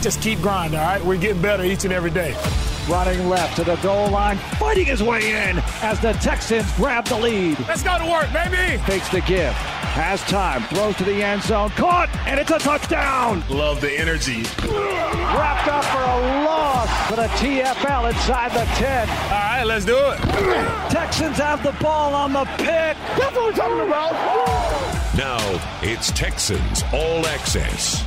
just keep grinding, all right? We're getting better each and every day. Running left to the goal line, fighting his way in as the Texans grab the lead. Let's go to work, baby. Takes the give, has time, throws to the end zone, caught, and it's a touchdown. Love the energy. Wrapped up for a loss for the TFL inside the 10. All right, let's do it. Texans have the ball on the pick. That's what we're talking about. Now it's Texans All Access.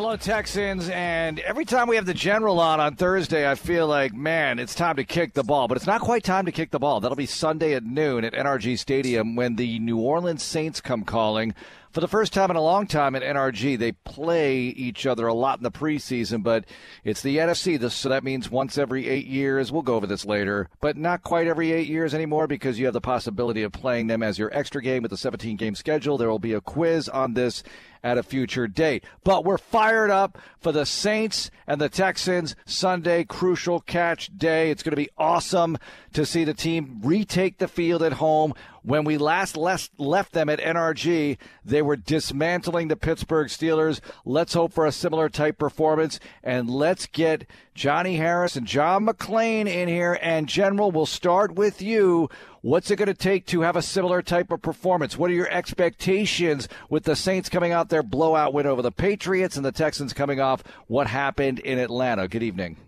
Hello, Texans. And every time we have the general on on Thursday, I feel like, man, it's time to kick the ball. But it's not quite time to kick the ball. That'll be Sunday at noon at NRG Stadium when the New Orleans Saints come calling. For the first time in a long time at NRG, they play each other a lot in the preseason, but it's the NFC, so that means once every eight years. We'll go over this later, but not quite every eight years anymore because you have the possibility of playing them as your extra game with the 17 game schedule. There will be a quiz on this at a future date. But we're fired up for the Saints and the Texans Sunday crucial catch day. It's going to be awesome to see the team retake the field at home. When we last left them at NRG, they were dismantling the Pittsburgh Steelers. Let's hope for a similar type performance and let's get Johnny Harris and John McClain in here. And General, we'll start with you. What's it going to take to have a similar type of performance? What are your expectations with the Saints coming out their blowout win over the Patriots and the Texans coming off what happened in Atlanta? Good evening.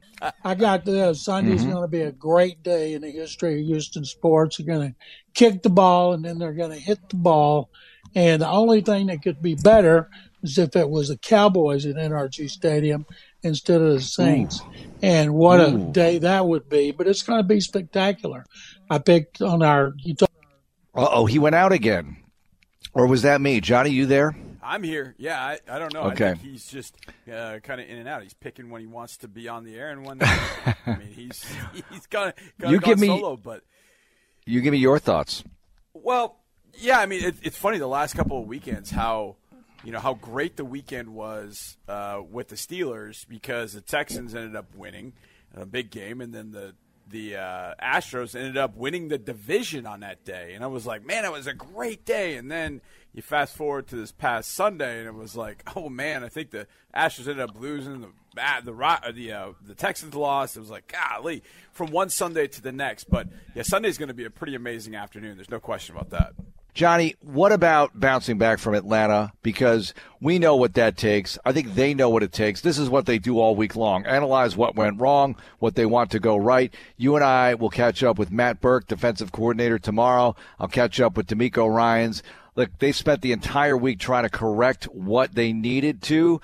I got this. Sunday's mm-hmm. going to be a great day in the history of Houston sports. They're going to kick the ball and then they're going to hit the ball. And the only thing that could be better is if it was the Cowboys at NRG Stadium instead of the Saints. Ooh. And what Ooh. a day that would be. But it's going to be spectacular. I picked on our. Uh oh, he went out again. Or was that me? Johnny, you there? I'm here. Yeah, I, I don't know. Okay. he's just uh, kind of in and out. He's picking when he wants to be on the air and when. I mean, he's he's kind of you give me solo, but you give me your thoughts. Well, yeah. I mean, it, it's funny the last couple of weekends how you know how great the weekend was uh, with the Steelers because the Texans ended up winning a big game, and then the the uh, Astros ended up winning the division on that day, and I was like, man, it was a great day. And then you fast forward to this past Sunday, and it was like, oh man, I think the Astros ended up losing. The the the uh, the Texans lost. It was like, golly, from one Sunday to the next. But yeah, Sunday's going to be a pretty amazing afternoon. There's no question about that. Johnny, what about bouncing back from Atlanta? Because we know what that takes. I think they know what it takes. This is what they do all week long analyze what went wrong, what they want to go right. You and I will catch up with Matt Burke, defensive coordinator, tomorrow. I'll catch up with DeMeco Ryans. Look, they spent the entire week trying to correct what they needed to.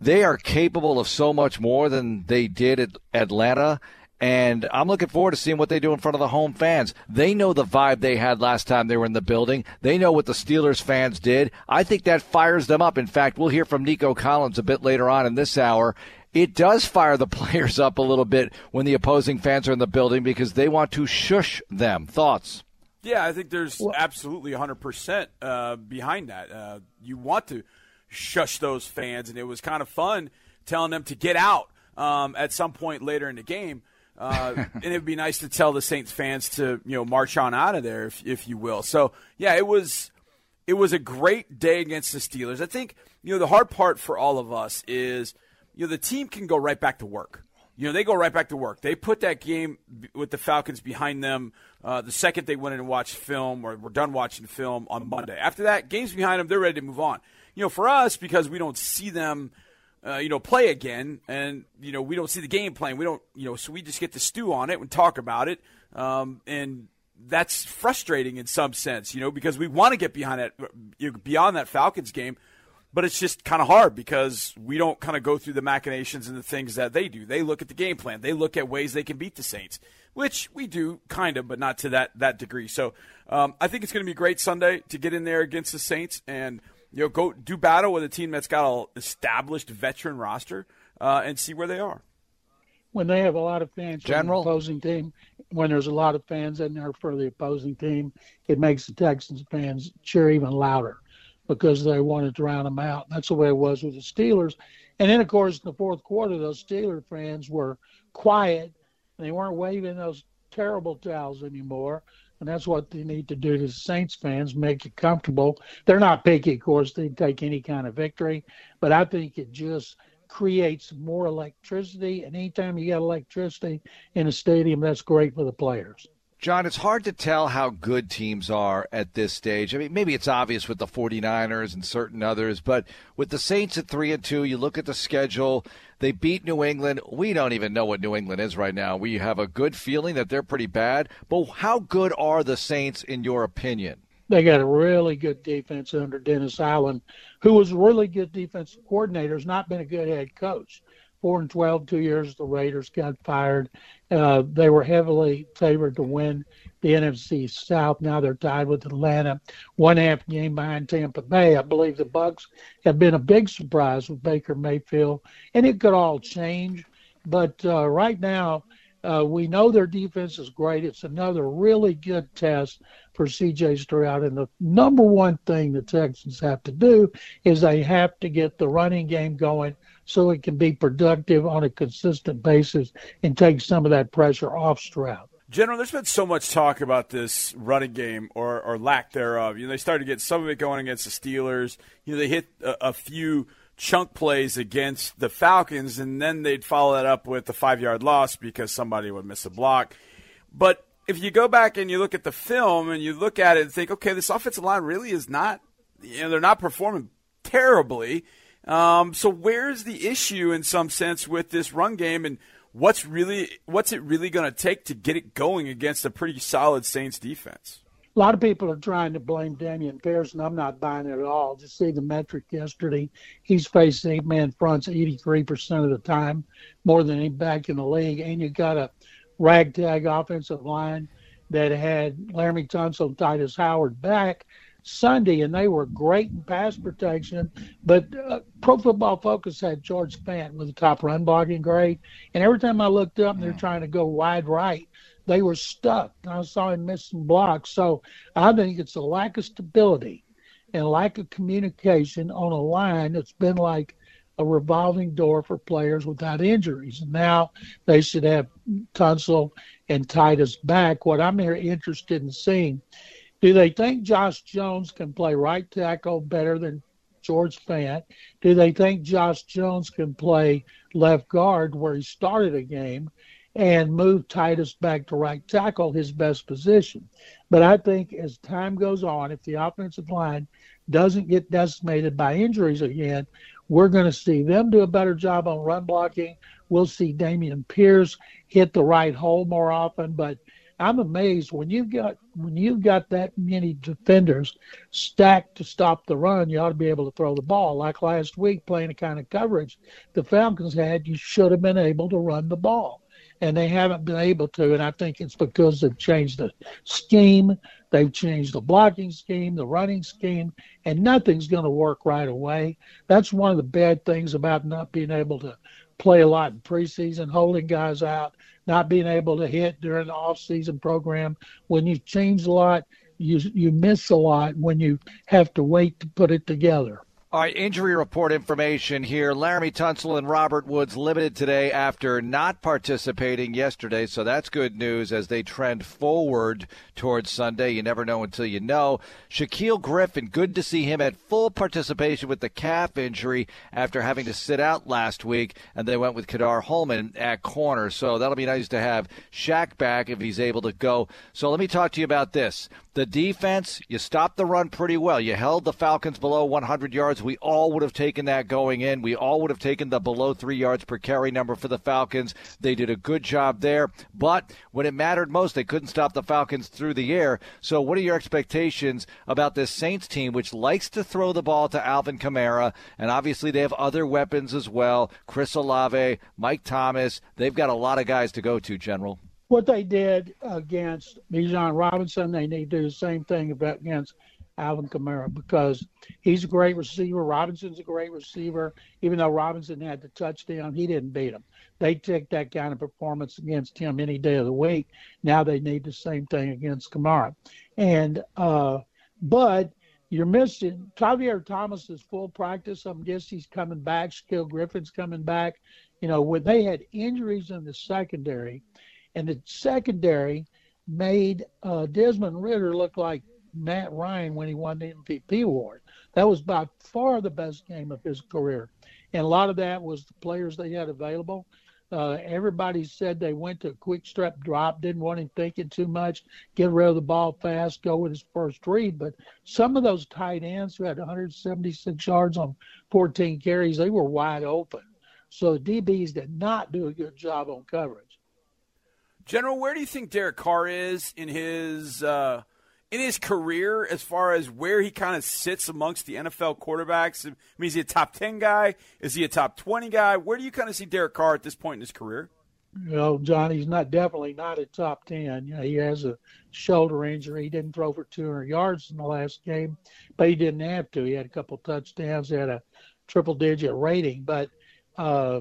They are capable of so much more than they did at Atlanta. And I'm looking forward to seeing what they do in front of the home fans. They know the vibe they had last time they were in the building. They know what the Steelers fans did. I think that fires them up. In fact, we'll hear from Nico Collins a bit later on in this hour. It does fire the players up a little bit when the opposing fans are in the building because they want to shush them. Thoughts? Yeah, I think there's absolutely 100% uh, behind that. Uh, you want to shush those fans, and it was kind of fun telling them to get out um, at some point later in the game. Uh, and it would be nice to tell the Saints fans to you know march on out of there, if, if you will. So yeah, it was it was a great day against the Steelers. I think you know the hard part for all of us is you know the team can go right back to work. You know they go right back to work. They put that game with the Falcons behind them uh, the second they went in and watched film or were done watching film on Monday. After that, games behind them, they're ready to move on. You know, for us because we don't see them uh, you know, play again, and you know we don't see the game plan. We don't, you know, so we just get to stew on it and talk about it, um, and that's frustrating in some sense, you know, because we want to get behind that, beyond that Falcons game, but it's just kind of hard because we don't kind of go through the machinations and the things that they do. They look at the game plan, they look at ways they can beat the Saints, which we do kind of, but not to that that degree. So um, I think it's going to be great Sunday to get in there against the Saints and you know, go do battle with a team that's got an established veteran roster uh, and see where they are. When they have a lot of fans General? the opposing team, when there's a lot of fans in there for the opposing team, it makes the Texans fans cheer even louder because they want to drown them out. That's the way it was with the Steelers. And then, of course, in the fourth quarter, those Steeler fans were quiet and they weren't waving those terrible towels anymore. And that's what they need to do to the Saints fans, make it comfortable. They're not picky, of course, they take any kind of victory, but I think it just creates more electricity. And anytime you got electricity in a stadium, that's great for the players. John, it's hard to tell how good teams are at this stage. I mean, maybe it's obvious with the 49ers and certain others, but with the Saints at 3 and 2, you look at the schedule, they beat New England. We don't even know what New England is right now. We have a good feeling that they're pretty bad, but how good are the Saints in your opinion? They got a really good defense under Dennis Allen, who was a really good defensive coordinator, has not been a good head coach four and 12, two years the Raiders got fired. Uh, they were heavily favored to win the NFC South. Now they're tied with Atlanta, one half game behind Tampa Bay. I believe the Bucks have been a big surprise with Baker Mayfield, and it could all change. But uh, right now, uh, we know their defense is great. It's another really good test for CJ Stroud. And the number one thing the Texans have to do is they have to get the running game going so it can be productive on a consistent basis and take some of that pressure off Stroud. General, there's been so much talk about this running game or, or lack thereof. You know, they started to get some of it going against the Steelers. You know, they hit a, a few chunk plays against the Falcons, and then they'd follow that up with a five yard loss because somebody would miss a block. But if you go back and you look at the film and you look at it and think, okay, this offensive line really is not, you know, they're not performing terribly. Um, so where's the issue in some sense with this run game, and what's really what's it really going to take to get it going against a pretty solid Saints defense? A lot of people are trying to blame Dameon Pierce, and I'm not buying it at all. Just see the metric yesterday. He's faced eight man fronts 83% of the time, more than any back in the league. And you got a ragtag offensive line that had Laremy Tunsil, Tytus Howard back Sunday, and they were great in pass protection. But uh, Pro Football Focus had George Fant with the top run blocking grade, and every time I looked up, and they're trying to go wide right. They were stuck. I saw him miss some blocks. So I think it's a lack of stability and lack of communication on a line that's been like a revolving door for players without injuries. And now they should have Tunsil and Tytus back. What I'm here interested in seeing do they think Josh Jones can play right tackle better than George Fant? Do they think Josh Jones can play left guard where he started a game and move Tytus back to right tackle, his best position? But I think as time goes on, if the offensive line doesn't get decimated by injuries again, we're going to see them do a better job on run blocking. We'll see Dameon Pierce hit the right hole more often, but I'm amazed when you've got when you've got that many defenders stacked to stop the run, you ought to be able to throw the ball. Like last week, playing the kind of coverage the Falcons had, you should have been able to run the ball, and they haven't been able to. And I think it's because they've changed the scheme, they've changed the blocking scheme, the running scheme, and nothing's going to work right away. That's one of the bad things about not being able to play a lot in preseason, holding guys out not being able to hit during the off-season program. When you change a lot, you you miss a lot when you have to wait to put it together. All right, injury report information here. Laremy Tunsil and Robert Woods limited today after not participating yesterday, so that's good news as they trend forward towards Sunday. You never know until you know. Shaquill Griffin, good to see him at full participation with the calf injury after having to sit out last week, and they went with Ka'dar Hollman at corner, so that'll be nice to have Shaq back if he's able to go. So let me talk to you about this. The defense, you stopped the run pretty well. You held the Falcons below 100 yards. We all would have taken that going in. We all would have taken the below three yards per carry number for the Falcons. They did a good job there. But when it mattered most, they couldn't stop the Falcons through the air. So, what are your expectations about this Saints team, which likes to throw the ball to Alvin Kamara? And obviously, they have other weapons as well Chris Olave, Mike Thomas. They've got a lot of guys to go to, General what they did against Bijan Robinson, they need to do the same thing against Alvin Kamara because he's a great receiver. Robinson's a great receiver. Even though Robinson had the touchdown, he didn't beat him. They take that kind of performance against him any day of the week. Now they need the same thing against Kamara. And uh, but you're missing Tavierre Thomas is full practice. I'm guessing he's coming back. Skill Griffin's coming back. You know, when they had injuries in the secondary, and the secondary, made uh, Desmond Ridder look like Matt Ryan when he won the MVP award. That was by far the best game of his career. And a lot of that was the players they had available. Uh, everybody said they went to a quick step drop, didn't want him thinking too much, get rid of the ball fast, go with his first read. But some of those tight ends who had 176 yards on 14 carries, they were wide open. So the DBs did not do a good job on coverage. General, where do you think Derek Carr is in his uh, in his career as far as where he kind of sits amongst the NFL quarterbacks? I mean, is he a top 10 guy? Is he a top 20 guy? Where do you kind of see Derek Carr at this point in his career? Know, John, he's not definitely not a top 10. You know, he has a shoulder injury. He didn't throw for 200 yards in the last game, but he didn't have to. He had a couple touchdowns. He had a triple digit rating. But, uh,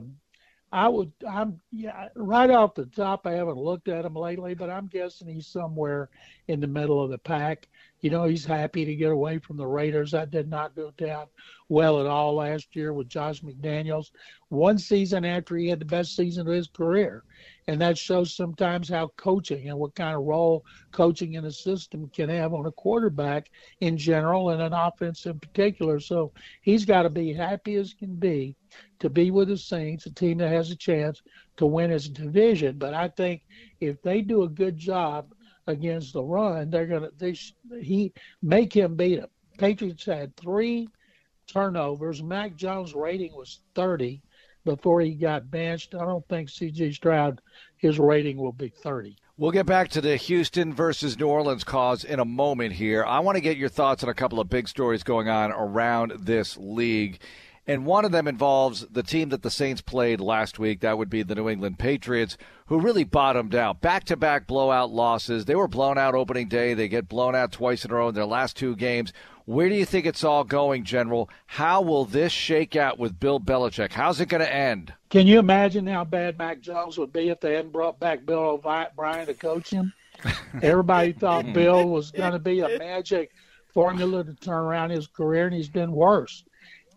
I would, I'm, yeah, right off the top, I haven't looked at him lately, but I'm guessing he's somewhere in the middle of the pack. You know, he's happy to get away from the Raiders. That did not go down well at all last year with Josh McDaniels. One season after he had the best season of his career. And that shows sometimes how coaching and what kind of role coaching in a system can have on a quarterback in general and an offense in particular. So he's got to be happy as can be to be with the Saints, a team that has a chance to win his division. But I think if they do a good job against the run, they're gonna they he make him beat them. Patriots had three turnovers. Mac Jones' rating was 30 before he got benched. I don't think C.J. Stroud his rating will be 30. We'll get back to the Houston versus New Orleans cause in a moment here. I want to get your thoughts on a couple of big stories going on around this league. And one of them involves the team that the Saints played last week. That would be the New England Patriots, who really bottomed out. Back to back blowout losses. They were blown out opening day. They get blown out twice in a row in their last two games. Where do you think it's all going, General? How will this shake out with Bill Belichick? How's it going to end? Can you imagine how bad Mac Jones would be if they hadn't brought back Bill O'Brien to coach him? Everybody thought Bill was going to be a magic formula to turn around his career, and he's been worse.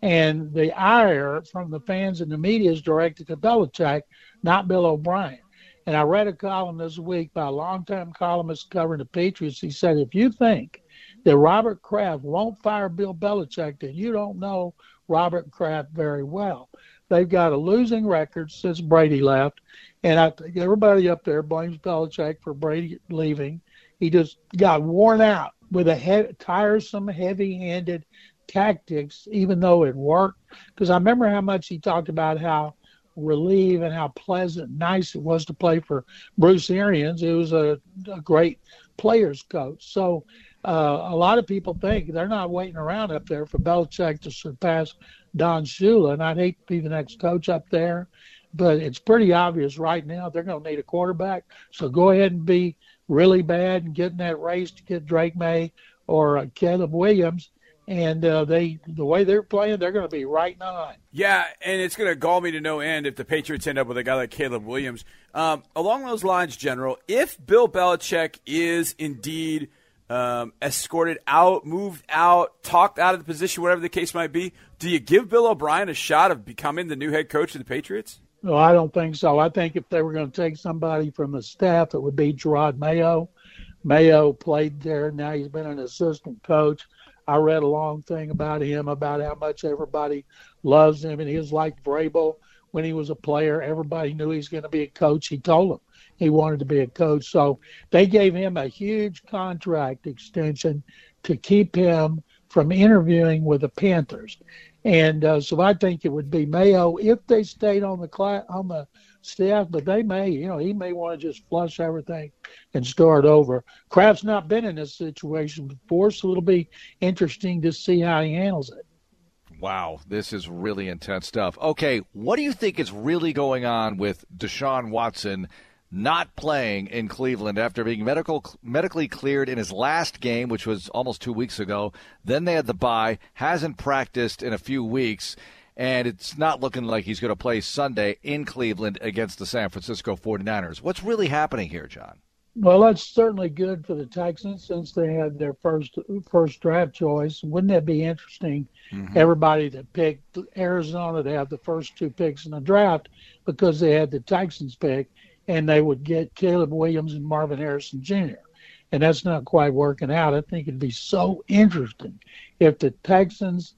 And the ire from the fans and the media is directed to Belichick, not Bill O'Brien. And I read a column this week by a longtime columnist covering the Patriots. He said, if you think that Robert Kraft won't fire Bill Belichick, then you don't know Robert Kraft very well. They've got a losing record since Brady left, and I think everybody up there blames Belichick for Brady leaving. He just got worn out with a he- tiresome, heavy-handed tactics, even though it worked. Because I remember how much he talked about how relieved and how pleasant, nice it was to play for Bruce Arians. It was a, a great players coach. So uh, a lot of people think they're not waiting around up there for Belichick to surpass Don Shula, and I'd hate to be the next coach up there. But it's pretty obvious right now they're going to need a quarterback. So go ahead and be really bad and get in that race to get Drake Maye or uh, Caleb Williams and uh, they the way they're playing, they're going to be right on. Yeah, and it's going to gall me to no end if the Patriots end up with a guy like Caleb Williams. Um, along those lines, General, if Bill Belichick is indeed um, escorted out, moved out, talked out of the position, whatever the case might be, do you give Bill O'Brien a shot of becoming the new head coach of the Patriots? No, I don't think so. I think if they were going to take somebody from the staff, it would be Jerod Mayo. Mayo played there. Now he's been an assistant coach. I read a long thing about him about how much everybody loves him, and he was like Vrabel when he was a player. Everybody knew he was going to be a coach. He told them he wanted to be a coach, so they gave him a huge contract extension to keep him from interviewing with the Panthers. And uh, so I think it would be Mayo if they stayed on the class, on the staff, but they may, you know, he may want to just flush everything and start over. Kraft's not been in this situation before, so it'll be interesting to see how he handles it. Wow, this is really intense stuff. Okay, what do you think is really going on with Deshaun Watson not playing in Cleveland after being medical medically cleared in his last game, which was almost two weeks ago? Then they had the bye, hasn't practiced in a few weeks and it's not looking like he's going to play Sunday in Cleveland against the San Francisco 49ers. What's really happening here, John? Well, that's certainly good for the Texans since they had their first first draft choice. Wouldn't that be interesting? Mm-hmm. Everybody that picked Arizona to have the first two picks in the draft because they had the Texans pick and they would get Caleb Williams and Marvin Harrison Jr. And that's not quite working out. I think it'd be so interesting if the Texans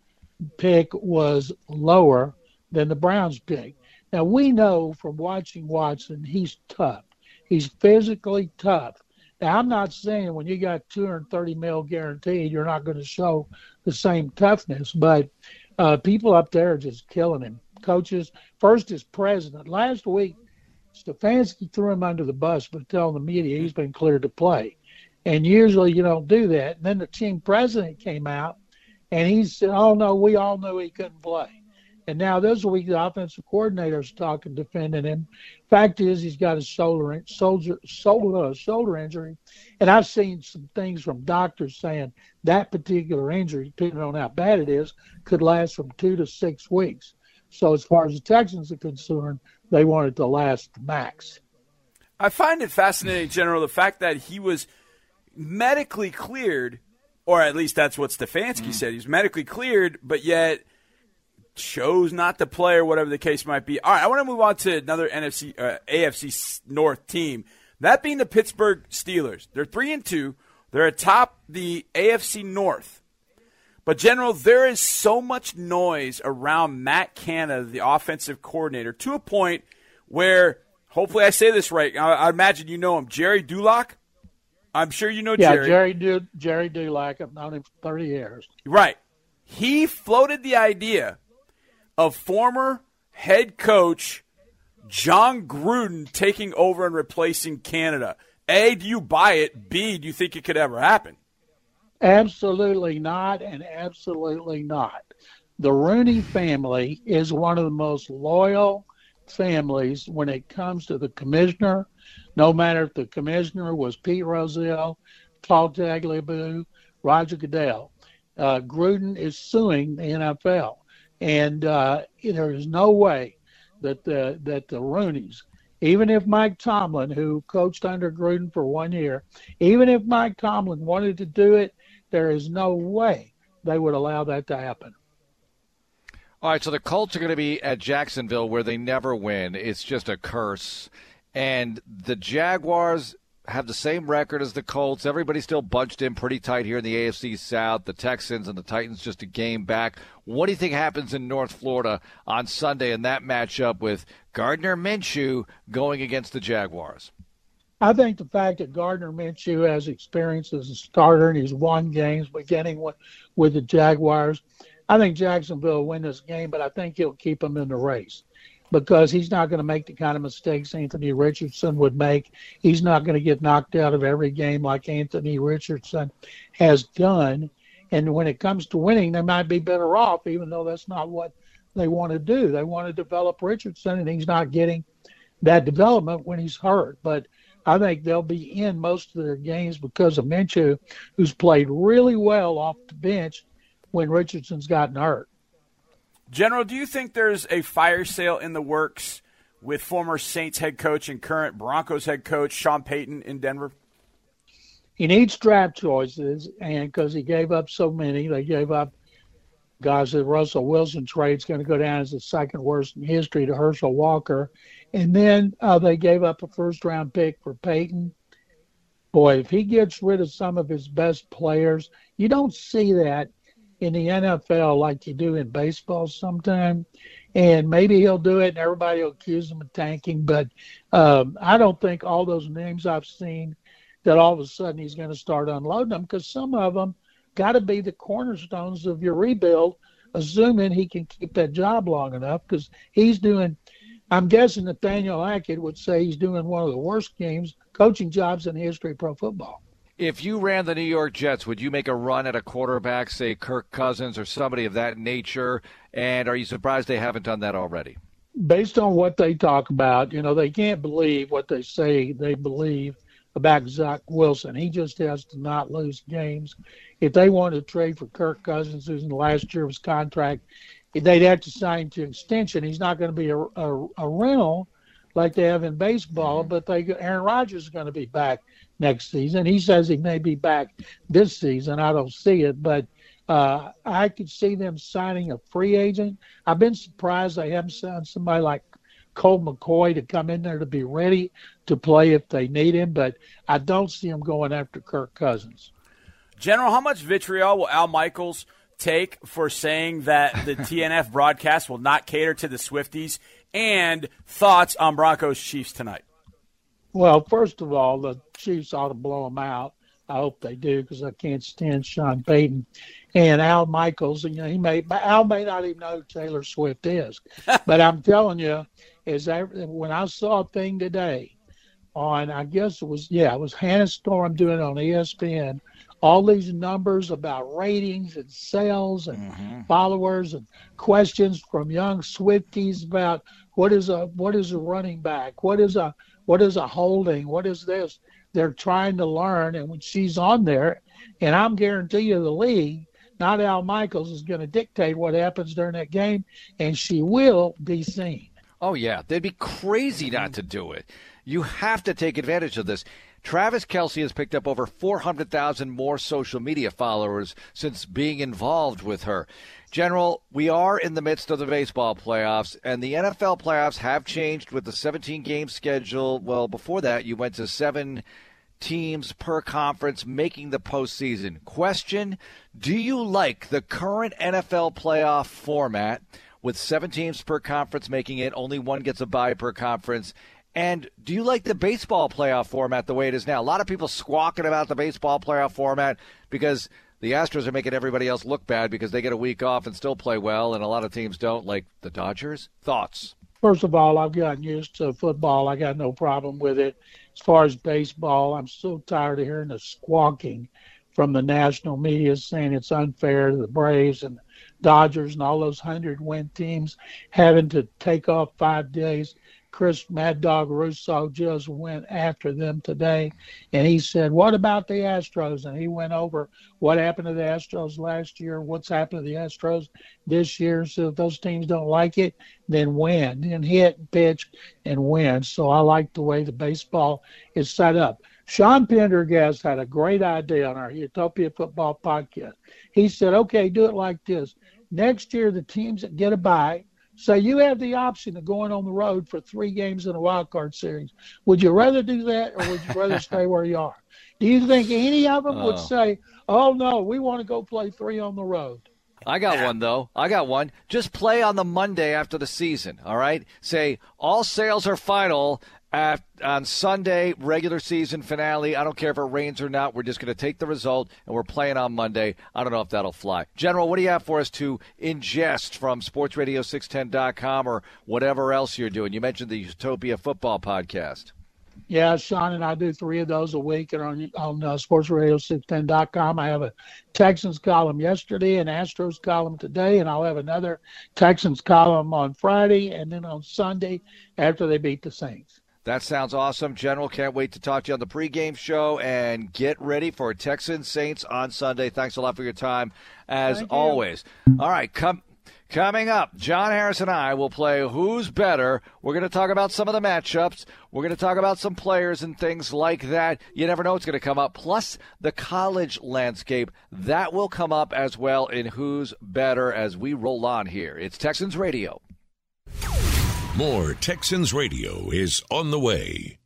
pick was lower than the Browns pick. Now we know from watching Watson, he's tough. He's physically tough. Now I'm not saying when you got 230 mil guaranteed, you're not going to show the same toughness, but uh, people up there are just killing him. Coaches, first as president. Last week, Stefanski threw him under the bus by telling the media he's been cleared to play. And usually you don't do that. And then the team president came out and he said, "Oh no, we all knew he couldn't play." And now this week the offensive coordinator's talking, defending him. Fact is, he's got a shoulder shoulder shoulder, shoulder injury, and I've seen some things from doctors saying that particular injury, depending on how bad it is, could last from two to six weeks. So as far as the Texans are concerned, they want it to last max. I find it fascinating, General, the fact that he was medically cleared or at least that's what Stefanski mm. said. He's medically cleared, but yet chose not to play or whatever the case might be. All right, I want to move on to another NFC uh, AFC North team. That being the Pittsburgh Steelers. They're 3 and 2. They're atop the AFC North. But General, there is so much noise around Matt Canada, the offensive coordinator, to a point where hopefully I say this right. I, I imagine you know him, Gerry Dulac. I'm sure you know Gerry. yeah, Gerry. Gerry, du- Gerry Dulac. I've known him for 30 years. Right. He floated the idea of former head coach Jon Gruden taking over and replacing Canada. A, do you buy it? B, do you think it could ever happen? Absolutely not, and absolutely not. The Rooney family is one of the most loyal families when it comes to the commissioner no matter if the commissioner was Pete Rozelle, Paul Tagliabue, Roger Goodell. Uh, Gruden is suing the NFL, and uh, there is no way that the that the Rooneys, even if Mike Tomlin, who coached under Gruden for one year, even if Mike Tomlin wanted to do it, there is no way they would allow that to happen. All right, so the Colts are going to be at Jacksonville where they never win. It's just a curse. And the Jaguars have the same record as the Colts. Everybody's still bunched in pretty tight here in the AFC South. The Texans and the Titans just a game back. What do you think happens in North Florida on Sunday in that matchup with Gardner Minshew going against the Jaguars? I think the fact that Gardner Minshew has experience as a starter and he's won games beginning with, with the Jaguars, I think Jacksonville will win this game, but I think he'll keep them in the race because he's not going to make the kind of mistakes Anthony Richardson would make. He's not going to get knocked out of every game like Anthony Richardson has done. And when it comes to winning, they might be better off, even though that's not what they want to do. They want to develop Richardson, and he's not getting that development when he's hurt. But I think they'll be in most of their games because of Minshew, who's played really well off the bench when Richardson's gotten hurt. General, do you think there's a fire sale in the works with former Saints head coach and current Broncos head coach Sean Payton in Denver? He needs draft choices, and because he gave up so many, they gave up guys. The Russell Wilson trade is going to go down as the second worst in history to Herschel Walker, and then uh, they gave up a first round pick for Payton. Boy, if he gets rid of some of his best players, you don't see that in the NFL like you do in baseball sometime. And maybe he'll do it and everybody will accuse him of tanking. But um, I don't think all those names I've seen that all of a sudden he's going to start unloading them because some of them got to be the cornerstones of your rebuild, assuming he can keep that job long enough because he's doing. I'm guessing Nathaniel Hackett would say he's doing one of the worst games, coaching jobs in the history of pro football. If you ran the New York Jets, would you make a run at a quarterback, say Kirk Cousins or somebody of that nature? And are you surprised they haven't done that already? Based on what they talk about, you know, they can't believe what they say they believe about Zach Wilson. He just has to not lose games. If they want to trade for Kirk Cousins, who's in the last year of his contract, they'd have to sign to extension. He's not going to be a, a, a rental like they have in baseball, mm-hmm. but they Aaron Rodgers is going to be back next season. He says he may be back this season. I don't see it, but uh, I could see them signing a free agent. I've been surprised they haven't signed somebody like Colt McCoy to come in there to be ready to play if they need him, but I don't see him going after Kirk Cousins. General, how much vitriol will Al Michaels take for saying that the TNF broadcast will not cater to the Swifties? And thoughts on Broncos Chiefs tonight? Well, first of all, the Chiefs ought to blow them out. I hope they do because I can't stand Sean Payton and Al Michaels. You know, he may Al may not even know who Taylor Swift is, but I'm telling you, is that when I saw a thing today on, I guess it was yeah, it was Hannah Storm doing it on ESPN. All these numbers about ratings and sales and mm-hmm. followers and questions from young Swifties about what is a what is a running back, what is a what is a holding, what is this they're trying to learn. And when she's on there, and I'm guarantee you the league, not Al Michaels, is going to dictate what happens during that game, and she will be seen. Oh, yeah. They'd be crazy not to do it. You have to take advantage of this. Travis Kelce has picked up over 400,000 more social media followers since being involved with her. General, we are in the midst of the baseball playoffs, and the NFL playoffs have changed with the 17 game schedule. Well, before that, you went to seven teams per conference making the postseason. Question Do you like the current NFL playoff format with seven teams per conference making it? Only one gets a bye per conference. And do you like the baseball playoff format the way it is now? A lot of people squawking about the baseball playoff format because the Astros are making everybody else look bad because they get a week off and still play well, and a lot of teams don't, like the Dodgers. Thoughts? First of all, I've gotten used to football. I got no problem with it. As far as baseball, I'm so tired of hearing the squawking from the national media saying it's unfair to the Braves and Dodgers and all those hundred win teams having to take off five days Chris Mad Dog Russo just went after them today, and he said, "What about the Astros?" And he went over what happened to the Astros last year, what's happened to the Astros this year. So if those teams don't like it, then win, then hit, pitch, and win. So I like the way the baseball is set up. Sean Pendergast had a great idea on our Utopia Football podcast. He said, "Okay, do it like this. Next year, the teams that get a bye." So you have the option of going on the road for three games in a wild card series. Would you rather do that or would you rather stay where you are? Do you think any of them oh. would say, "Oh no, we want to go play three on the road"? I got one though. I got one. Just play on the Monday after the season. All right. Say all sales are final on Sunday, regular season finale. I don't care if it rains or not. We're just going to take the result, and we're playing on Monday. I don't know if that'll fly. General, what do you have for us to ingest from sportsradio610.com or whatever else you're doing? You mentioned the Utopia Football Podcast. Yeah, Sean and I do three of those a week and on on uh, sportsradio610.com. I have a Texans column yesterday, an Astros column today, and I'll have another Texans column on Friday, and then on Sunday after they beat the Saints. That sounds awesome. General, can't wait to talk to you on the pregame show and get ready for Texans Saints on Sunday. Thanks a lot for your time, as Thank always. You. All right, come. Coming up, John Harris and I will play Who's Better. We're going to talk about some of the matchups. We're going to talk about some players and things like that. You never know what's going to come up. Plus, the college landscape. That will come up as well in Who's Better as we roll on here. It's Texans Radio. More Texans Radio is on the way.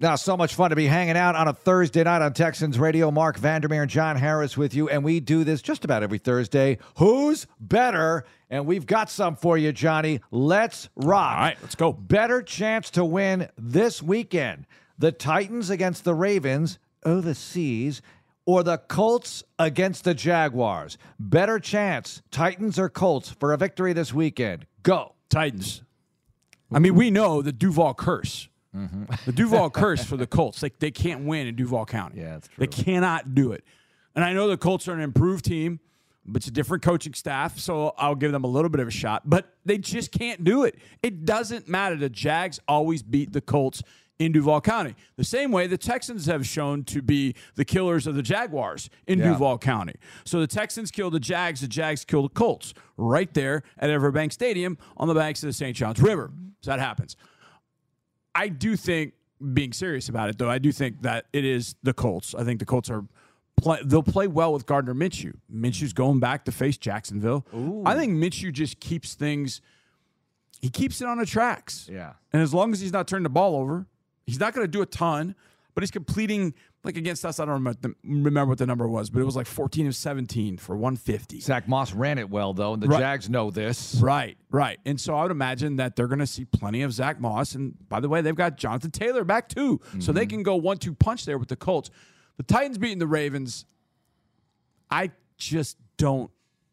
Now, so much fun to be hanging out on a Thursday night on Texans Radio. Marc Vandermeer and John Harris with you, and we do this just about every Thursday. Who's better? And we've got some for you, Johnny. Let's rock. All right, let's go. Better chance to win this weekend. The Titans against the Ravens oh, overseas or the Colts against the Jaguars. Better chance, Titans or Colts, for a victory this weekend. Go. Titans. I mean, we know the Duval curse. Mm-hmm. The Duval curse for the Colts. Like they can't win in Duval County. Yeah, that's true. They cannot do it. And I know the Colts are an improved team, but it's a different coaching staff, so I'll give them a little bit of a shot. But they just can't do it. It doesn't matter. The Jags always beat the Colts in Duval County. The same way the Texans have shown to be the killers of the Jaguars in yeah. Duval County. So the Texans kill the Jags, the Jags kill the Colts right there at Everbank Stadium on the banks of the St. Johns River. So that happens. I do think, being serious about it though, I do think that it is the Colts. I think the Colts are play, they'll play well with Gardner Minshew. Minshew's going back to face Jacksonville. Ooh. I think Minshew just keeps things he keeps it on the tracks. Yeah. And as long as he's not turning the ball over, he's not going to do a ton, but he's completing like against us. I don't remember, remember what the number was, but it was like 14 of 17 for 150. Zack Moss ran it well though, and the Right. Jags know this. Right, right. And so I would imagine that they're going to see plenty of Zack Moss. And by the way, they've got Jonathan Taylor back too. So they mm-hmm. can go one two punch there with the Colts. The Titans beating the Ravens, I just don't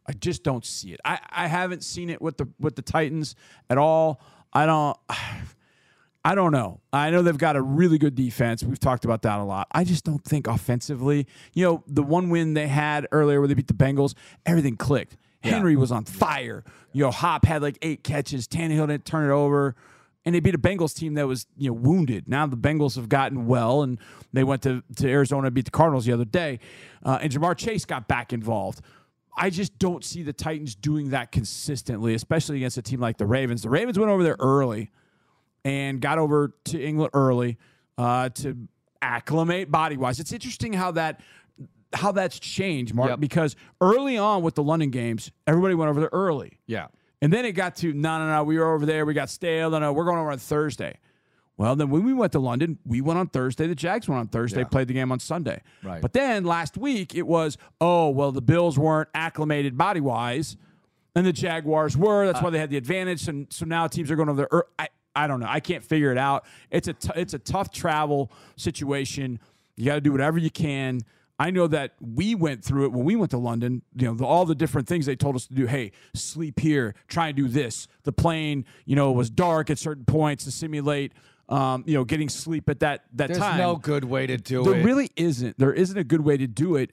I just don't see it. I, I haven't seen it with the with the Titans at all. I don't I don't know. I know they've got a really good defense. We've talked about that a lot. I just don't think offensively, you know, the one win they had earlier where they beat the Bengals, everything clicked. Henry was on fire. You know, Hop had like eight catches. Tannehill didn't turn it over. And they beat a Bengals team that was, you know, wounded. Now the Bengals have gotten well, and they went to, to Arizona and beat the Cardinals the other day. Uh, and Ja'Marr Chase got back involved. I just don't see the Titans doing that consistently, especially against a team like the Ravens. The Ravens went over there early and got over to England early uh, to acclimate body wise. It's interesting how that how that's changed, Mark, Yep. because early on with the London games, everybody went over there early. Yeah. And then it got to no, no, no. We were over there. We got stale. No, no. We're going over on Thursday. Well, then when we went to London, we went on Thursday. The Jags went on Thursday. Yeah. Played the game on Sunday. Right. But then last week it was oh well the Bills weren't acclimated body wise, and the Jaguars were. That's why they had the advantage. And so now teams are going over there. I I don't know. I can't figure it out. It's a t- it's a tough travel situation. You got to do whatever you can. I know that we went through it when we went to London. You know, the, all the different things they told us to do. Hey, sleep here. Try and do this. The plane, you know, was dark at certain points to simulate, um, you know, getting sleep at that that There's time. There's no good way to do There it. There really isn't. There isn't a good way to do it.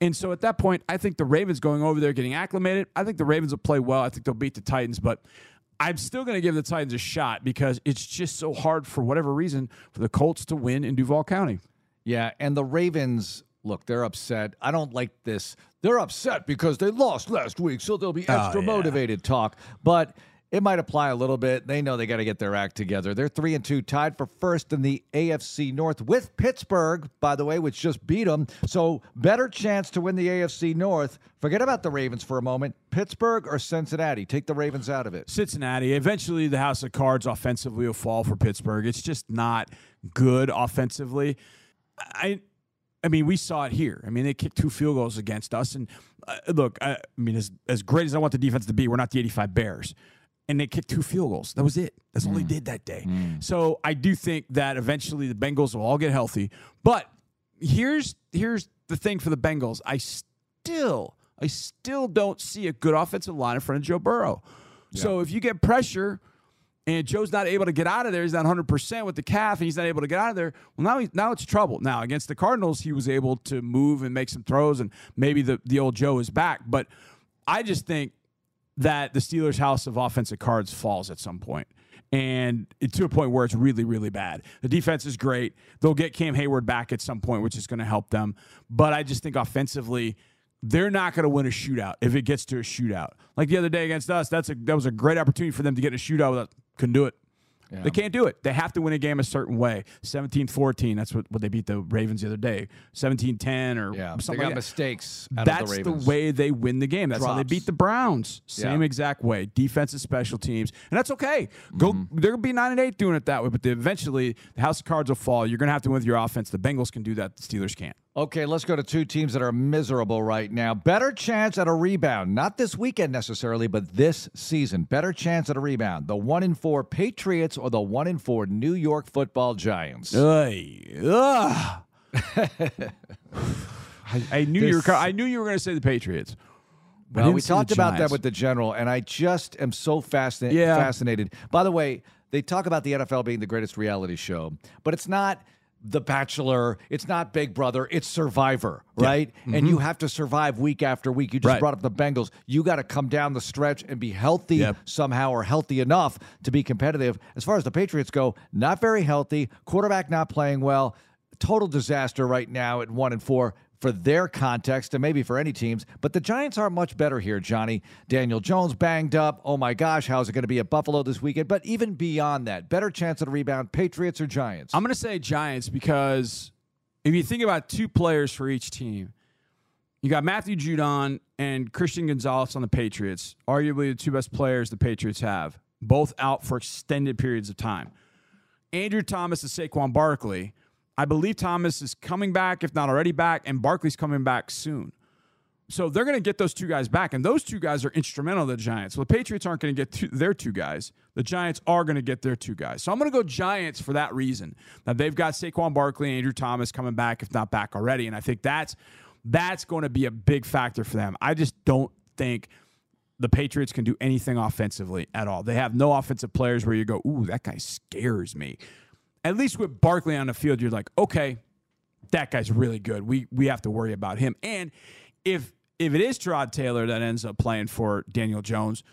And so at that point, I think the Ravens going over there getting acclimated. I think the Ravens will play well. I think they'll beat the Titans, but I'm still going to give the Titans a shot because it's just so hard for whatever reason for the Colts to win in Duval County. Yeah, and the Ravens, look, they're upset. I don't like this. They're upset because they lost last week, so they'll be oh, extra yeah. motivated talk. But it might apply a little bit. They know they got to get their act together. They're three and two, tied for first in the AFC North with Pittsburgh, by the way, which just beat them. So better chance to win the AFC North. Forget about the Ravens for a moment. Pittsburgh or Cincinnati. Take the Ravens out of it. Cincinnati. Eventually, the House of Cards offensively will fall for Pittsburgh. It's just not good offensively. I, I mean, we saw it here. I mean, they kicked two field goals against us, and uh, look, I, I mean, as as great as I want the defense to be, we're not the '85 Bears, and they kicked two field goals. That was it. That's all they mm. did that day. Mm. So I do think that eventually the Bengals will all get healthy. But here's here's the thing for the Bengals. I still I still don't see a good offensive line in front of Joe Burrow. So if you get pressure and Joe's not able to get out of there, he's not 100% with the calf, and he's not able to get out of there. Well, now he, now it's trouble. Now against the Cardinals, he was able to move and make some throws, and maybe the the old Joe is back. But I just think that the Steelers' house of offensive cards falls at some. And to a point where it's really, really bad. The defense is great. They'll get Cam Heyward back at some point, which is going to help them. But I just think offensively, they're not going to win a shootout if it gets to a shootout. Like the other day against us, that's a that was a great opportunity for them to get in a shootout. Without, couldn't do it. They can't do it. They have to win a game a certain way. 17-14, that's what, what they beat the Ravens the other day. 17-10 or Yeah, they something got like that. mistakes out That's of the the, way they win the game. That's how they beat the Browns. Same Yeah. exact way. Defensive special teams. And that's okay. Go Mm-hmm. they're gonna be nine and eight doing it that way, but the, eventually the house of cards will fall. You're gonna have to win with your offense. The Bengals can do that, the Steelers can't. Okay, let's go to two teams that are miserable right now. Better chance at a rebound, not this weekend necessarily, but this season. Better chance at a rebound. The one in four Patriots or the one in four New York Football Giants. I, I knew you were. co- I knew you were going to say the Patriots. Well, we talked about that with the general, and I just am so fascin- Yeah. fascinated. By the way, they talk about the NFL being the greatest reality show, but it's not The Bachelor, it's not Big Brother, it's Survivor, right? And you have to survive week after week. You just Mm-hmm. Right. brought up the Bengals. You got to come down the stretch and be healthy Yep. somehow or healthy enough to be competitive. As far as the Patriots go, not very healthy, quarterback not playing well, total disaster right now at 1 and 4 for their context and maybe for any teams. But the Giants are much better here, Johnny. Daniel Jones banged up. Oh my gosh, how's it going to be at Buffalo this weekend? But even beyond that, better chance at a rebound, Patriots or Giants? I'm going to say Giants because if you think about two players for each team, you got Matthew Judon and Christian Gonzalez on the Patriots, arguably the two best players the Patriots have. both out for extended periods of time. Andrew Thomas and Saquon Barkley. I believe Thomas is coming back, if not already back, and Barkley's coming back soon. So they're going to get those two guys back, and those two guys are instrumental to the Giants. Well, the Patriots aren't going to get two, their two guys. The Giants are going to get their two guys. So I'm going to go Giants for that reason. That they've got Saquon Barkley and Andrew Thomas coming back, if not back already, and I think that's that's going to be a big factor for them. I just don't think the Patriots can do anything offensively at all. They have no offensive players where you go, ooh, that guy scares me. At least with Barkley on the field, you're like, okay, that guy's really good. We we have to worry about him. And if if it is Tyrod Taylor that ends up playing for Daniel Jones,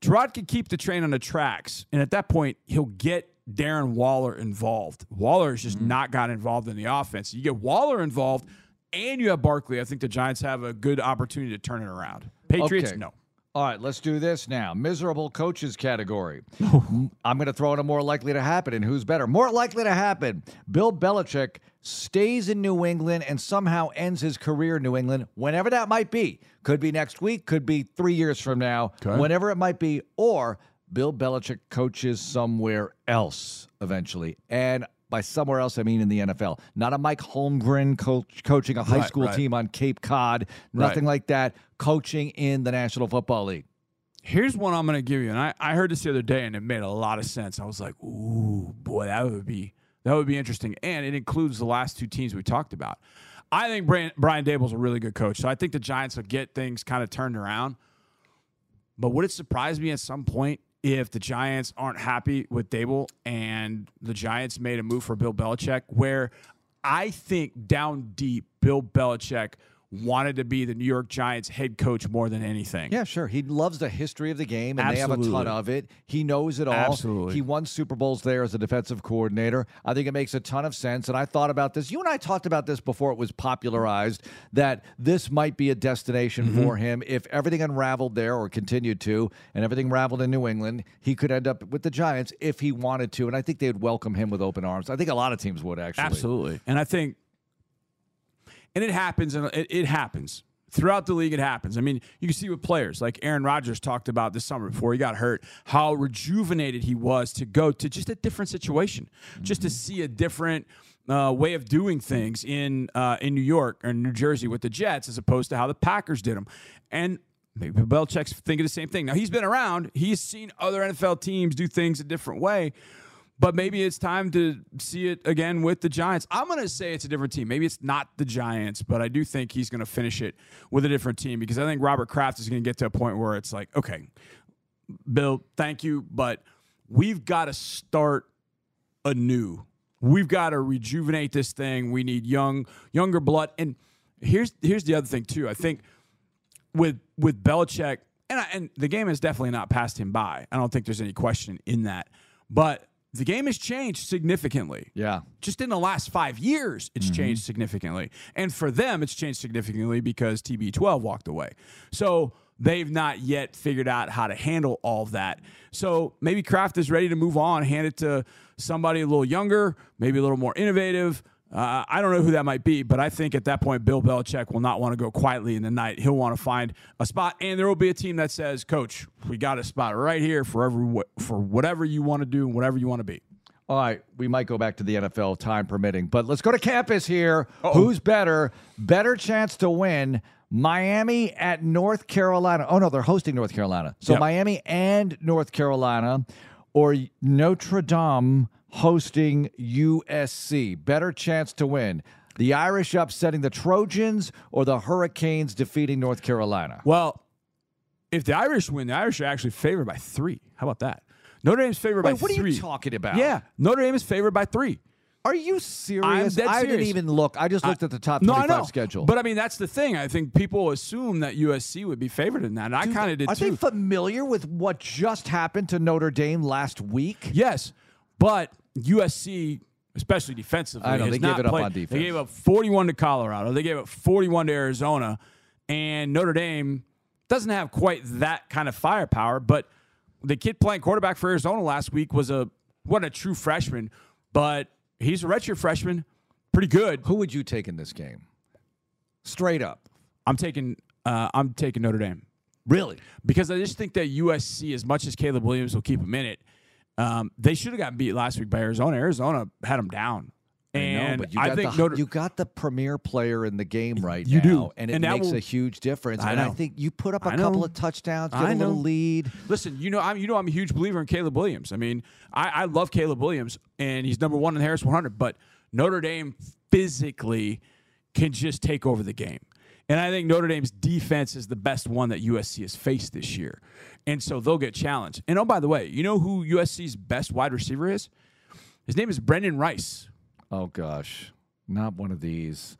Tyrod can keep the train on the tracks, and at that point, he'll get Darren Waller involved. Waller has just mm-hmm. not got involved in the offense. You get Waller involved, and you have Barkley. I think the Giants have a good opportunity to turn it around. Patriots, Okay. no. All right, let's do this now. Miserable coaches category. I'm going to throw in a more likely to happen. And who's better? More likely to happen. Bill Belichick stays in New England and somehow ends his career in New England, whenever that might be. Could be next week, could be three years from now, whenever it might be. Or Bill Belichick coaches somewhere else eventually. And by somewhere else, I mean in the NFL. Not a Mike Holmgren coach, coaching a high Right, school right. team on Cape Cod, nothing like that. Coaching in the National Football League. Here's one I'm going to give you, and I, I heard this the other day, and it made a lot of sense. I was like, "Ooh, boy, that would be that would be interesting." And it includes the last two teams we talked about. I think Brian, Brian Daboll's a really good coach, so I think the Giants will get things kind of turned around. But would it surprise me at some point if the Giants aren't happy with Daboll and the Giants made a move for Bill Belichick, where I think down deep, Bill Belichick wanted to be the New York Giants head coach more than anything. Yeah, sure. He loves the history of the game, and they have a ton of it. He knows it all. Absolutely. He won Super Bowls there as a defensive coordinator. I think it makes a ton of sense. And I thought about this. You and I talked about this before it was popularized that this might be a destination Mm-hmm. for him if everything unraveled there or continued to, and everything raveled in New England. He could end up with the Giants if he wanted to, and I think they would welcome him with open arms. I think a lot of teams would actually. Absolutely. And I think, and it happens, and it, it happens throughout the league. It happens. I mean, you can see with players like Aaron Rodgers talked about this summer before he got hurt, how rejuvenated he was to go to just a different situation, just to see a different. Uh, way of doing things in uh, in New York or New Jersey with the Jets, as opposed to how the Packers did them, and maybe Belichick's thinking the same thing. Now he's been around; he's seen other NFL teams do things a different way, but maybe it's time to see it again with the Giants. I'm going to say it's a different team. Maybe it's not the Giants, but I do think he's going to finish it with a different team because I think Robert Kraft is going to get to a point where it's like, okay, Bill, thank you, but we've got to start anew. We've got to rejuvenate this thing. We need young, younger blood. And here's here's the other thing too. I think with with Belichick, and I, and the game has definitely not passed him by. I don't think there's any question in that. But the game has changed significantly. Yeah. Just in the last five years, it's mm-hmm. changed significantly. And for them, it's changed significantly because TB12 walked away. So they've not yet figured out how to handle all of that. So maybe Kraft is ready to move on, hand it to somebody a little younger, maybe a little more innovative. Uh, I don't know who that might be, but I think at that point, Bill Belichick will not want to go quietly in the night. He'll want to find a spot, and there will be a team that says, "Coach, we got a spot right here for every for whatever you want to do and whatever you want to be." All right, we might go back to the NFL, time permitting, but let's go to campus here. Who's better? Better chance to win. Miami at North Carolina. Oh no, they're hosting North Carolina. So Yep. Miami and North Carolina, or Notre Dame hosting USC. Better chance to win. The Irish upsetting the Trojans, or the Hurricanes defeating North Carolina. Well, if the Irish win, the Irish are actually favored by three. How about that? Notre Dame's favored Wait, by what are you talking about? Yeah, Notre Dame is favored by three. Are you serious? I didn't even look. I just looked at the top No, I 25 know. schedule. But I mean, that's the thing. I think people assume that USC would be favored in that. And I kind of did Are too. they familiar with what just happened to Notre Dame last week? Yes, but USC, especially defensively, I know, they gave it up played- on defense. They gave up 41 to Colorado. They gave up 41 to Arizona, and Notre Dame doesn't have quite that kind of firepower. But the kid playing quarterback for Arizona last week was a wasn't a true freshman, but he's a redshirt freshman, pretty good. Who would you take in this game? Straight up. I'm taking uh, I'm taking Notre Dame. Really? because I just think that USC, as much as Caleb Williams will keep them in it, um, they should have gotten beat last week by Arizona. Arizona had them down. And I know, got, think the, Notre, you got the premier player in the game right You now, do. and it And makes will- a huge difference. I and I think you put up a couple of touchdowns, get I a little know. lead. Listen, you know, I'm you know I'm a huge believer in Caleb Williams. I mean, I, I love Caleb Williams, and he's number one in the Harris 100. But Notre Dame physically can just take over the game, and I think Notre Dame's defense is the best one that USC has faced this year, and so they'll get challenged. And oh, by the way, you know who USC's best wide receiver is? His name is Brenden Rice. Oh gosh, not one of these.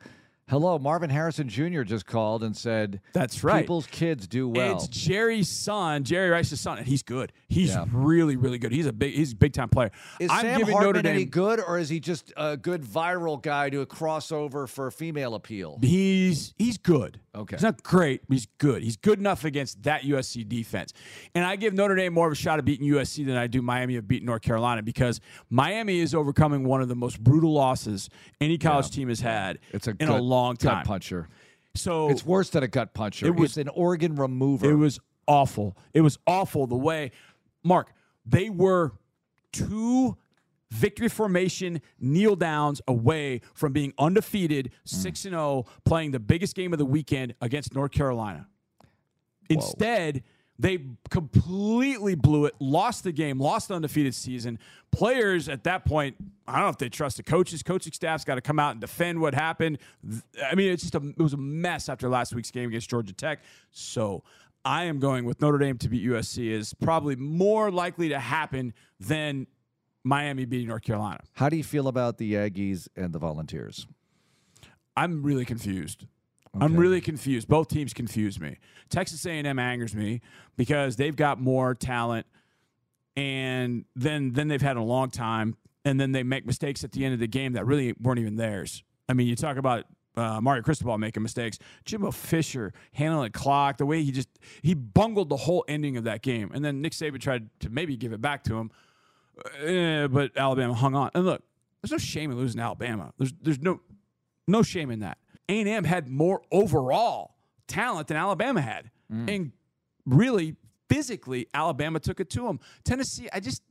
Hello, Marvin Harrison Jr. just called and said, That's right. People's kids do well." It's Jerry's son, Jerry Rice's son, and he's good. He's Yeah. really, really good. He's a big, he's a big time player. Is I'm Sam Hartman Notre Dame. any good, or is he just a good viral guy to a crossover for female appeal? He's he's good. Okay. He's not great, but he's good. He's good enough against that USC defense. And I give Notre Dame more of a shot of beating USC than I do Miami of beating North Carolina because Miami is overcoming one of the most brutal losses any college team has had It's a in gut, a long time. gut puncher. So It's worse than a gut puncher. It was- it's an organ remover. It was awful. It was awful the way, Mark, they were two victory formation kneel downs away from being undefeated, mm. 6 and 0, playing the biggest game of the weekend against North Carolina. Instead, they completely blew it, lost the game, lost the undefeated season. Players at that point, I don't know if they trust the coaches. Coaching staff's got to come out and defend what happened. I mean, it's just a, it was a mess after last week's game against Georgia Tech. So I am going with Notre Dame to beat USC is probably more likely to happen than Miami beating North Carolina. How do you feel about the Aggies and the Volunteers? I'm really confused. I'm really confused. Both teams confuse me. Texas A&M angers me because they've got more talent, and then then they've had a long time, and then they make mistakes at the end of the game that really weren't even theirs. I mean, you talk about uh, Mario Cristobal making mistakes, Jimbo Fisher handling the clock, the way he just he bungled the whole ending of that game, and then Nick Saban tried to maybe give it back to him, Eh, but Alabama hung on. And look, there's no shame in losing Alabama. There's there's no no shame in that. A&M had more overall talent than Alabama had. Mm. And really, physically, Alabama took it to them. Tennessee, I just,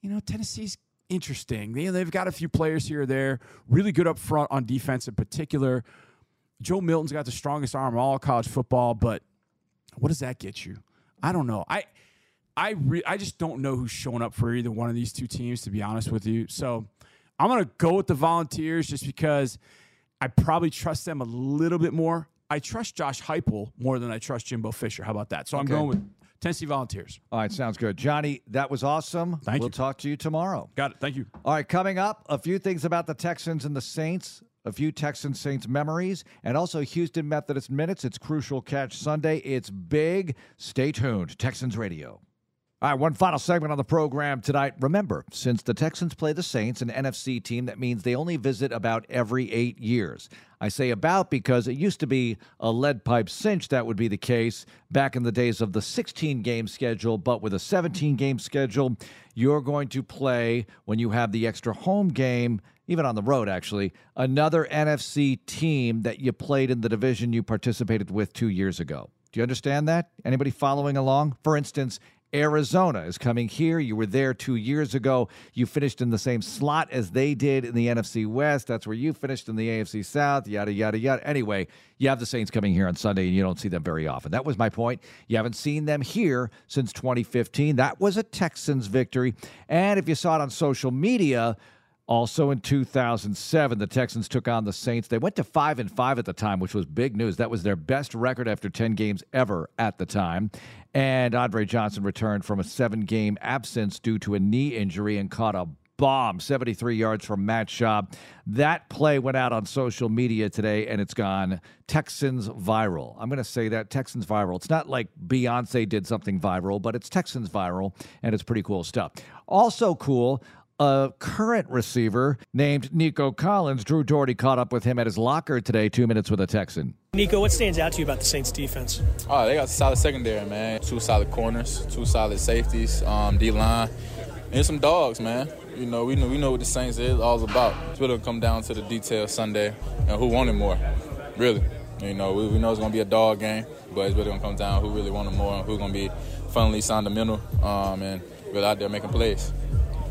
you know, Tennessee's interesting. They, they've got a few players here or there, really good up front on defense in particular. Joe Milton's got the strongest arm of all college football, but what does that get you? I don't know. I I re- I just don't know who's showing up for either one of these two teams, to be honest with you. So I'm gonna go with the Volunteers just because I probably trust them a little bit more. I trust Josh Heupel more than I trust Jimbo Fisher. How about that? So I'm going with Tennessee Volunteers. All right, sounds good. Johnny, that was awesome. Thank we'll you. talk to you tomorrow. Got it. Thank you. All right, coming up, a few things about the Texans and the Saints, a few Texans Saints memories, and also Houston Methodist Minutes. It's Crucial Catch Sunday. It's big. Stay tuned. Texans Radio. All right, one final segment on the program tonight. Remember, since the Texans play the Saints, an NFC team, that means they only visit about every eight years. I say about because it used to be a lead pipe cinch that would be the case back in the days of the 16 game schedule, but with a 17 game schedule, you're going to play when you have the extra home game even on the road, actually, another NFC team that you played in the division you participated with two years ago. Do you understand that? Anybody following along? For instance, Arizona is coming here. You were there two years ago. You finished in the same slot as they did in the NFC West. That's where you finished in the AFC South, yada, yada, yada. Anyway, you have the Saints coming here on Sunday, and you don't see them very often. That was my point. You haven't seen them here since 2015. That was a Texans victory. And if you saw it on social media, also in 2007, the Texans took on the Saints. They went to 5 and 5 at the time, which was big news. That was their best record after 10 games ever at the time. And Andre Johnson returned from a 7-game absence due to a knee injury and caught a bomb 73 yards from Matt Schaub. That play went out on social media today and it's gone Texans viral. I'm going to say that Texans viral. It's not like Beyonce did something viral, but it's Texans viral and it's pretty cool stuff. Also cool, a current receiver named Nico Collins. Drew Dougherty caught up with him at his locker today, two minutes with a Texan. Nico, what stands out to you about the Saints defense? Oh, they got solid secondary, man. Two solid corners, two solid safeties, um, D line, and some dogs, man. You know, we know we know what the Saints is all about. It's really gonna come down to the details Sunday and who wanted more, really. You know, we, we know it's going to be a dog game, but it's really going to come down who really wanted more and who's going to be funnily fundamental um, and really out there making plays.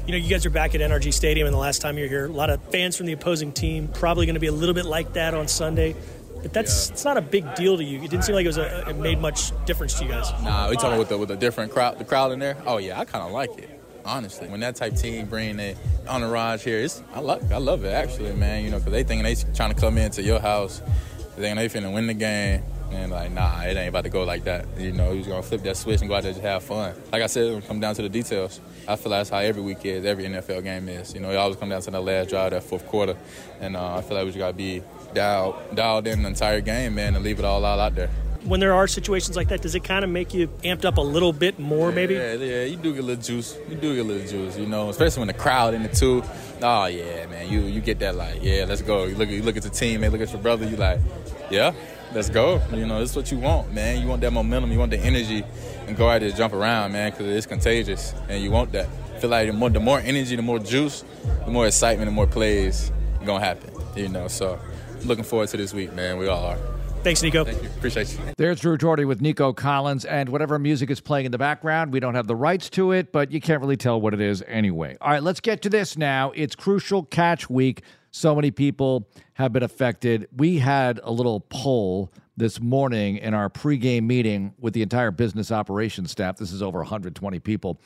You know, you guys are back at NRG Stadium, and the last time you're here, a lot of fans from the opposing team probably going to be a little bit like that on Sunday. But that's yeah. it's not a big deal to you. It didn't seem like it was a, it made much difference to you guys. Nah, we talking with the with a different crowd, the crowd in there. Oh yeah, I kind of like it. Honestly, when that type team bring it on the entourage here, it's I like I love it actually, man. You know, because they thinking they trying to come into your house, they thinking they finna win the game. And like, nah, it ain't about to go like that. You know, he's gonna flip that switch and go out there and just have fun. Like I said, it come down to the details. I feel like that's how every week is, every NFL game is. You know, it always come down to that last drive, that fourth quarter, and uh, I feel like we just gotta be dialed dialed in the entire game, man, and leave it all out out there when there are situations like that, does it kind of make you amped up a little bit more, yeah, maybe? Yeah, yeah, you do get a little juice. You do get a little juice, you know, especially when the crowd in it too. Oh yeah, man, you you get that like, yeah, let's go. You look you look at the team, man, look at your brother, you like, yeah, let's go. You know, this is what you want, man. You want that momentum, you want the energy, and go out there jump around, man, because it's contagious, and you want that. I feel like the more the more energy, the more juice, the more excitement, the more plays gonna happen. You know, so looking forward to this week, man. We all are. Thanks, Nico. Thank you. Appreciate you. There's Drew Jordy with Nico Collins, and whatever music is playing in the background, we don't have the rights to it, but you can't really tell what it is anyway. All right, let's get to this now. It's Crucial Catch Week. So many people have been affected. We had a little poll this morning in our pregame meeting with the entire business operations staff. This is over 120 people.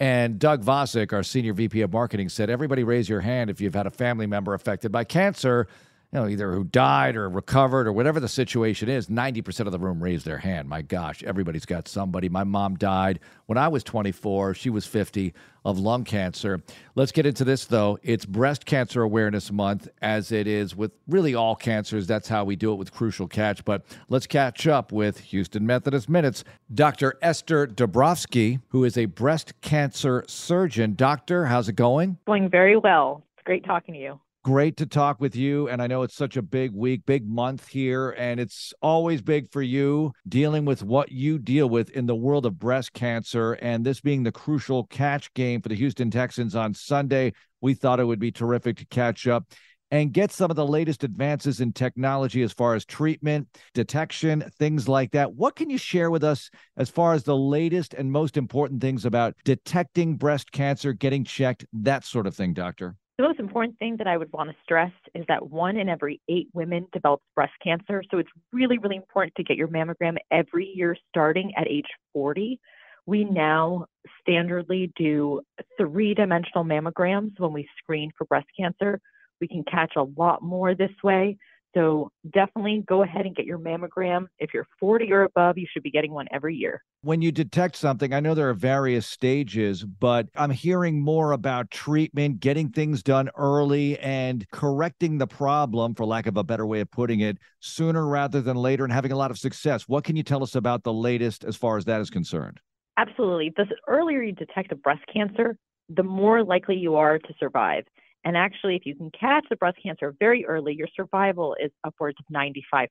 And Doug Vosick, our senior VP of marketing, said, Everybody raise your hand if you've had a family member affected by cancer you know, either who died or recovered or whatever the situation is, 90% of the room raised their hand. My gosh, everybody's got somebody. My mom died when I was 24. She was 50 of lung cancer. Let's get into this, though. It's Breast Cancer Awareness Month, as it is with really all cancers. That's how we do it with Crucial Catch. But let's catch up with Houston Methodist Minutes. Dr. Esther Dabrowski, who is a breast cancer surgeon. Doctor, how's it going? Going very well. It's great talking to you. Great to talk with you. And I know it's such a big week, big month here. And it's always big for you dealing with what you deal with in the world of breast cancer. And this being the crucial catch game for the Houston Texans on Sunday, we thought it would be terrific to catch up and get some of the latest advances in technology as far as treatment, detection, things like that. What can you share with us as far as the latest and most important things about detecting breast cancer, getting checked, that sort of thing, doctor? The most important thing that I would want to stress is that one in every eight women develops breast cancer. So it's really, really important to get your mammogram every year starting at age 40. We now standardly do three dimensional mammograms when we screen for breast cancer. We can catch a lot more this way. So definitely go ahead and get your mammogram. If you're 40 or above, you should be getting one every year. When you detect something, I know there are various stages, but I'm hearing more about treatment, getting things done early, and correcting the problem, for lack of a better way of putting it, sooner rather than later and having a lot of success. What can you tell us about the latest as far as that is concerned? Absolutely. The earlier you detect a breast cancer, the more likely you are to survive. And actually, if you can catch the breast cancer very early, your survival is upwards of 95%.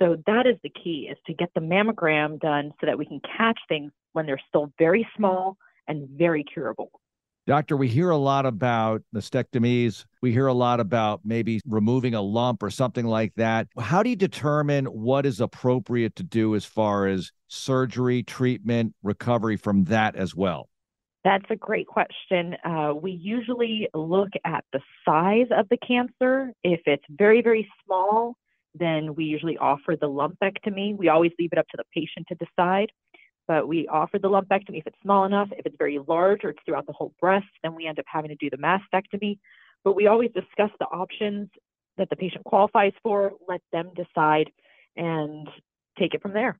So that is the key is to get the mammogram done so that we can catch things when they're still very small and very curable. Doctor, we hear a lot about mastectomies. We hear a lot about maybe removing a lump or something like that. How do you determine what is appropriate to do as far as surgery, treatment, recovery from that as well? That's a great question. Uh, we usually look at the size of the cancer. If it's very, very small, then we usually offer the lumpectomy. We always leave it up to the patient to decide, but we offer the lumpectomy if it's small enough. If it's very large or it's throughout the whole breast, then we end up having to do the mastectomy. But we always discuss the options that the patient qualifies for, let them decide, and take it from there.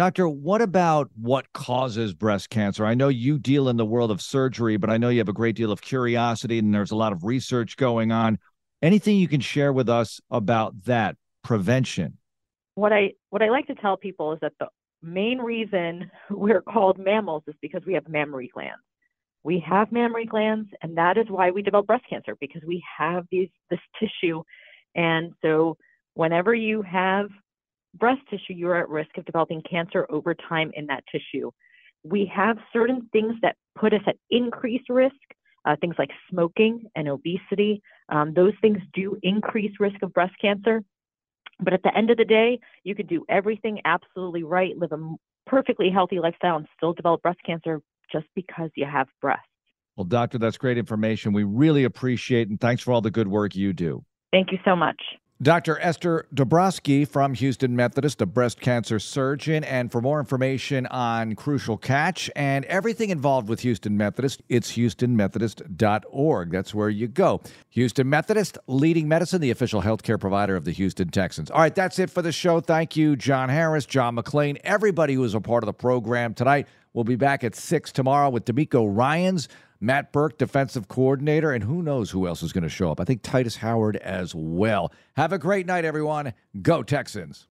Doctor, what about what causes breast cancer? I know you deal in the world of surgery, but I know you have a great deal of curiosity and there's a lot of research going on. Anything you can share with us about that prevention? What I what I like to tell people is that the main reason we're called mammals is because we have mammary glands. We have mammary glands, and that is why we develop breast cancer because we have these this tissue, and so whenever you have breast tissue, you're at risk of developing cancer over time in that tissue. We have certain things that put us at increased risk, uh, things like smoking and obesity. Um, those things do increase risk of breast cancer. But at the end of the day, you could do everything absolutely right, live a perfectly healthy lifestyle, and still develop breast cancer just because you have breasts. Well, doctor, that's great information. We really appreciate and thanks for all the good work you do. Thank you so much. Dr. Esther Dobrowski from Houston Methodist, a breast cancer surgeon. And for more information on Crucial Catch and everything involved with Houston Methodist, it's houstonmethodist.org. That's where you go. Houston Methodist, leading medicine, the official healthcare provider of the Houston Texans. All right, that's it for the show. Thank you, John Harris, John McClain, everybody who was a part of the program tonight. We'll be back at 6 tomorrow with DeMeco Ryans. Matt Burke, defensive coordinator, and who knows who else is going to show up. I think Tytus Howard as well. Have a great night, everyone. Go Texans.